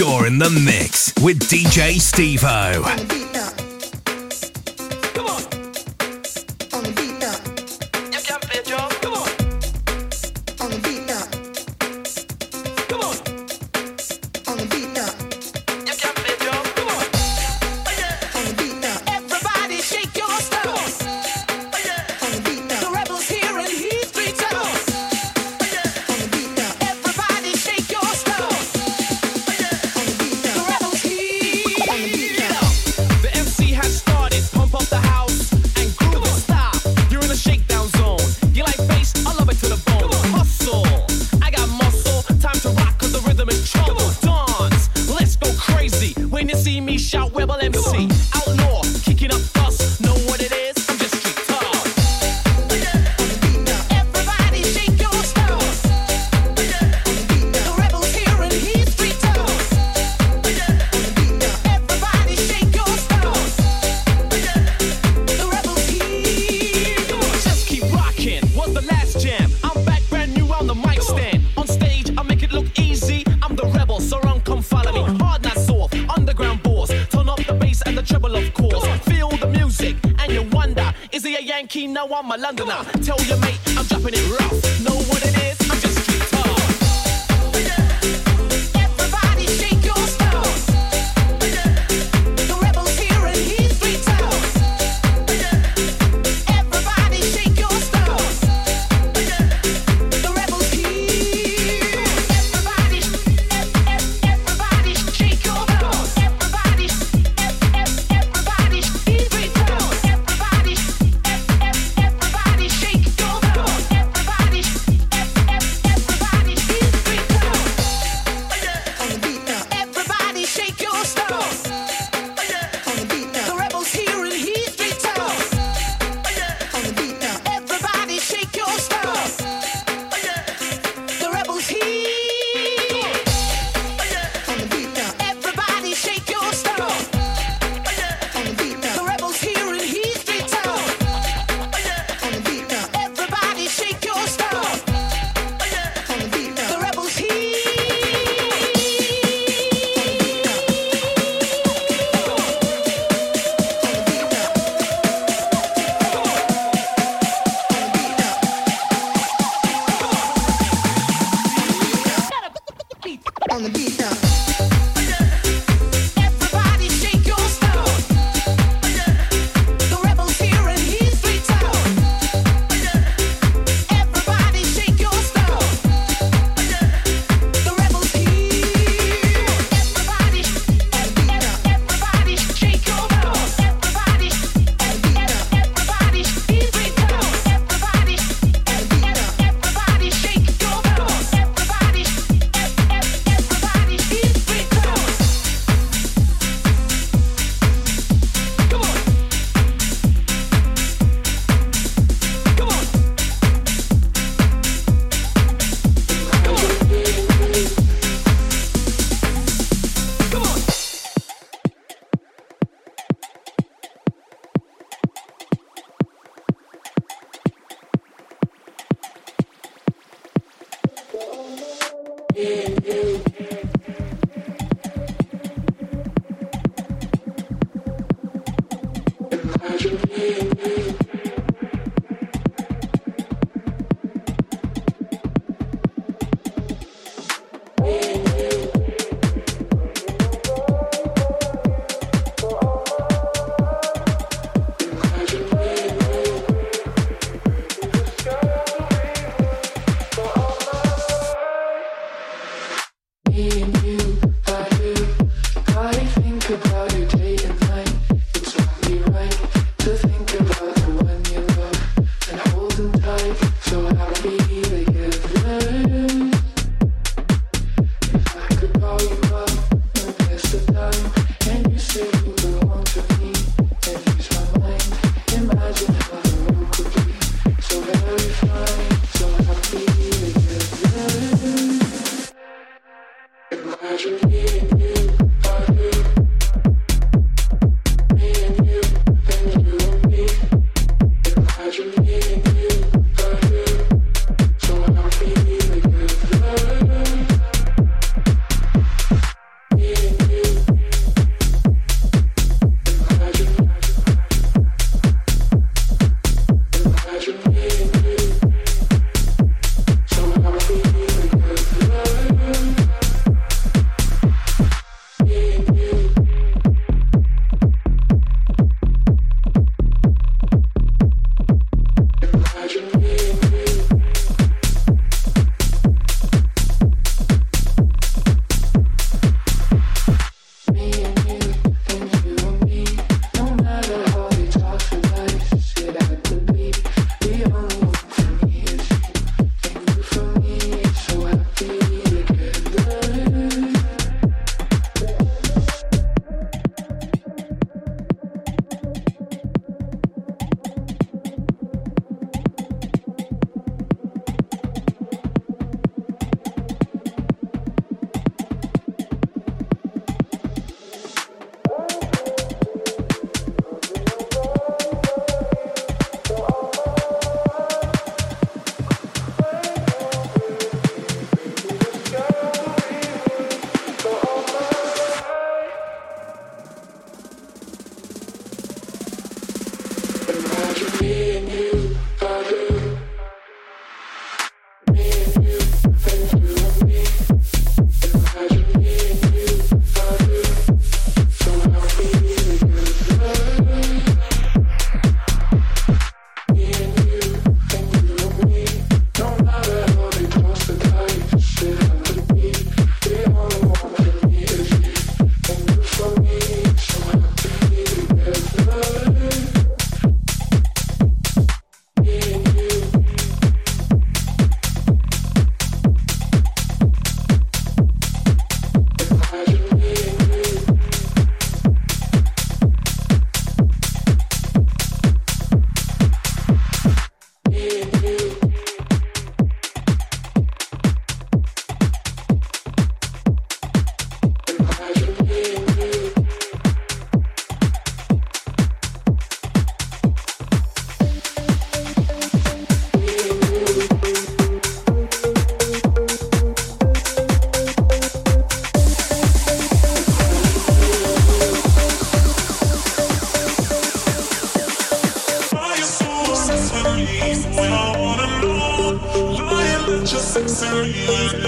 You're in the mix with DJ Stevo.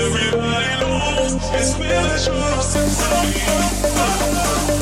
Everybody knows. It's been a short since I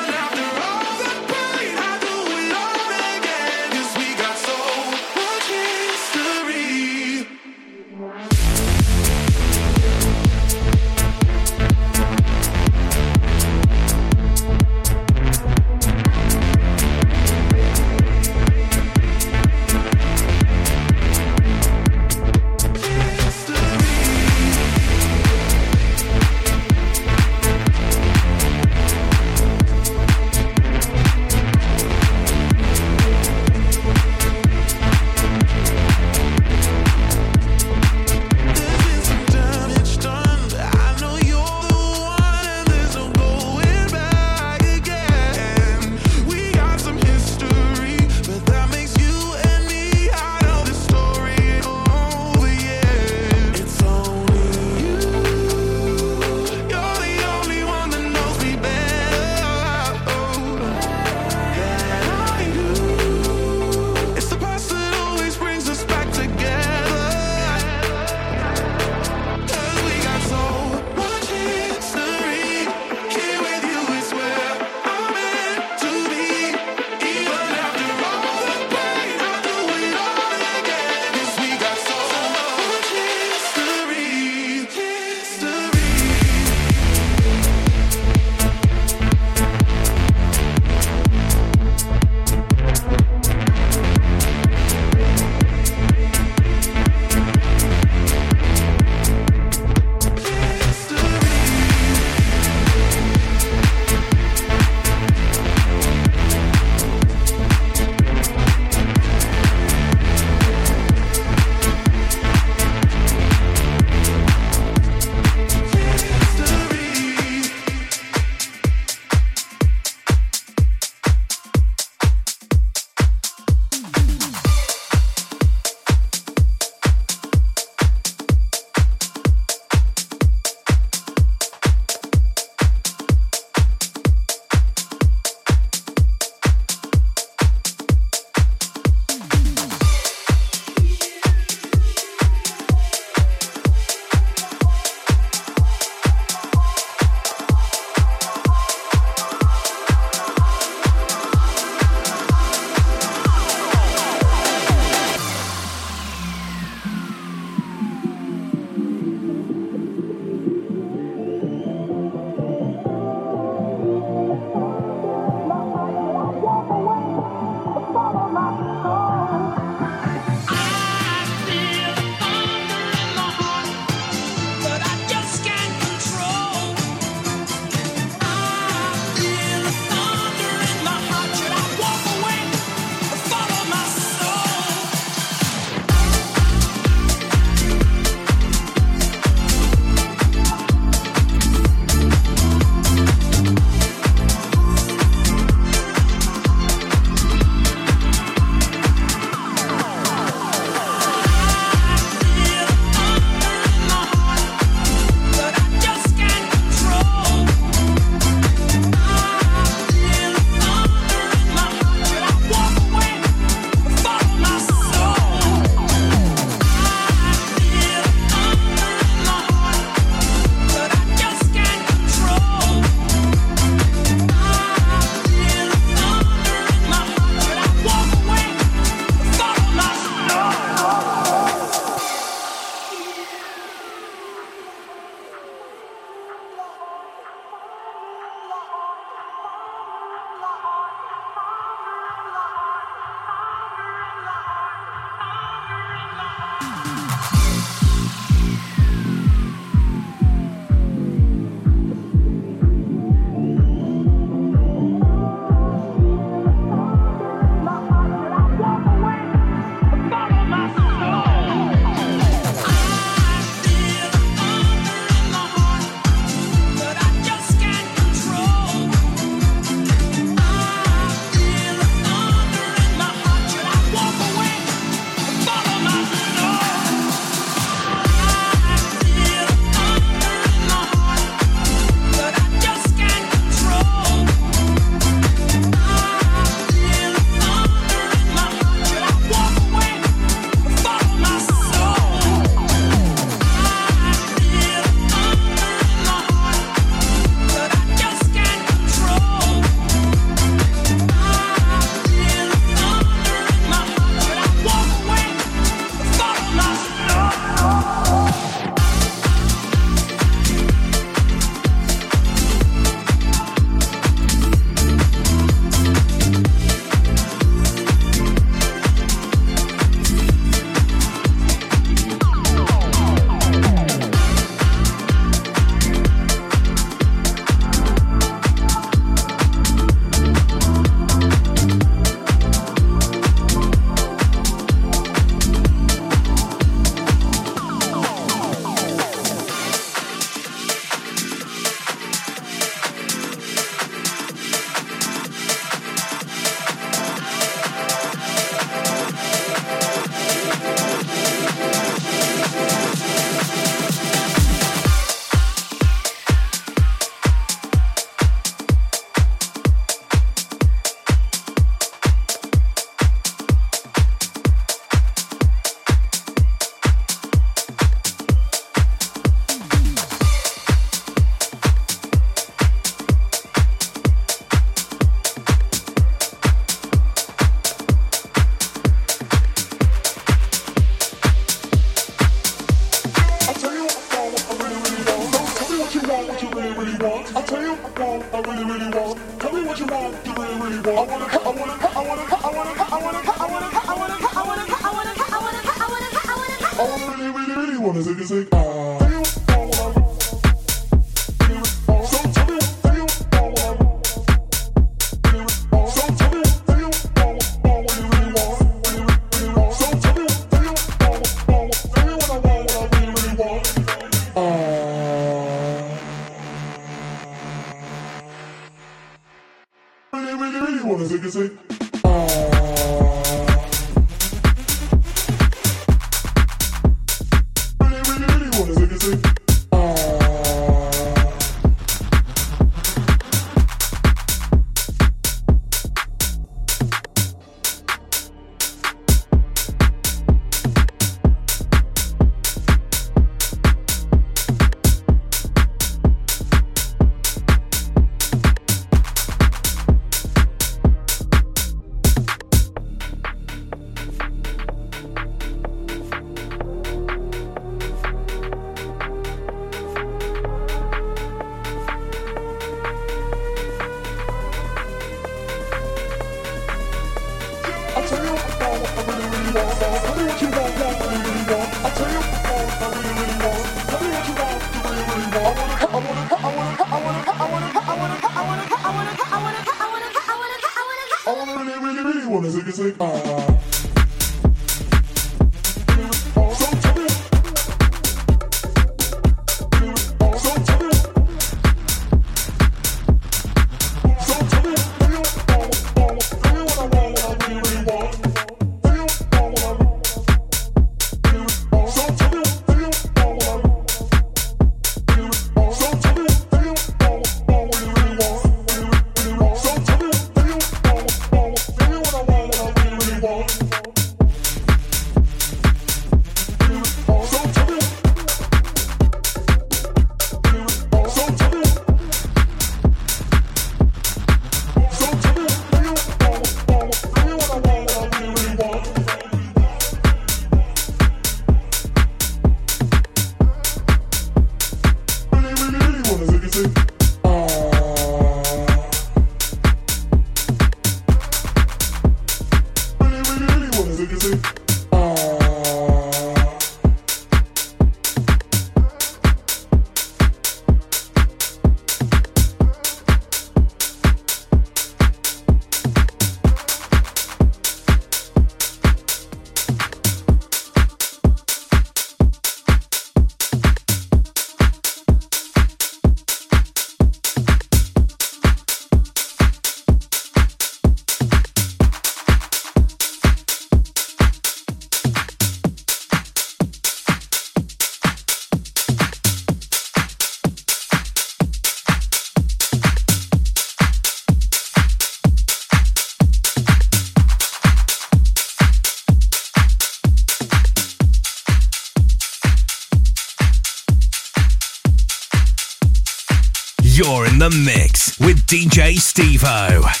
DJ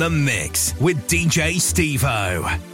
the mix with DJ Stevo.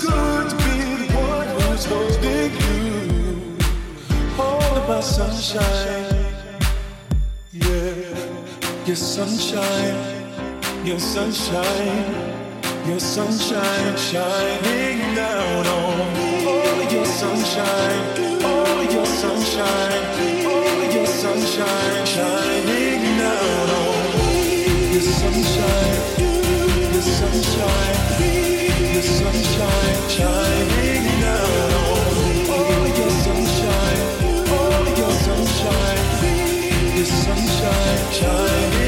good to be the one who's holding you. All my sunshine. Yeah, your sunshine, your sunshine, your sunshine shining down on me. Your sunshine, all your sunshine, all your sunshine shining down on me. Your sunshine, your sunshine sunshine shining.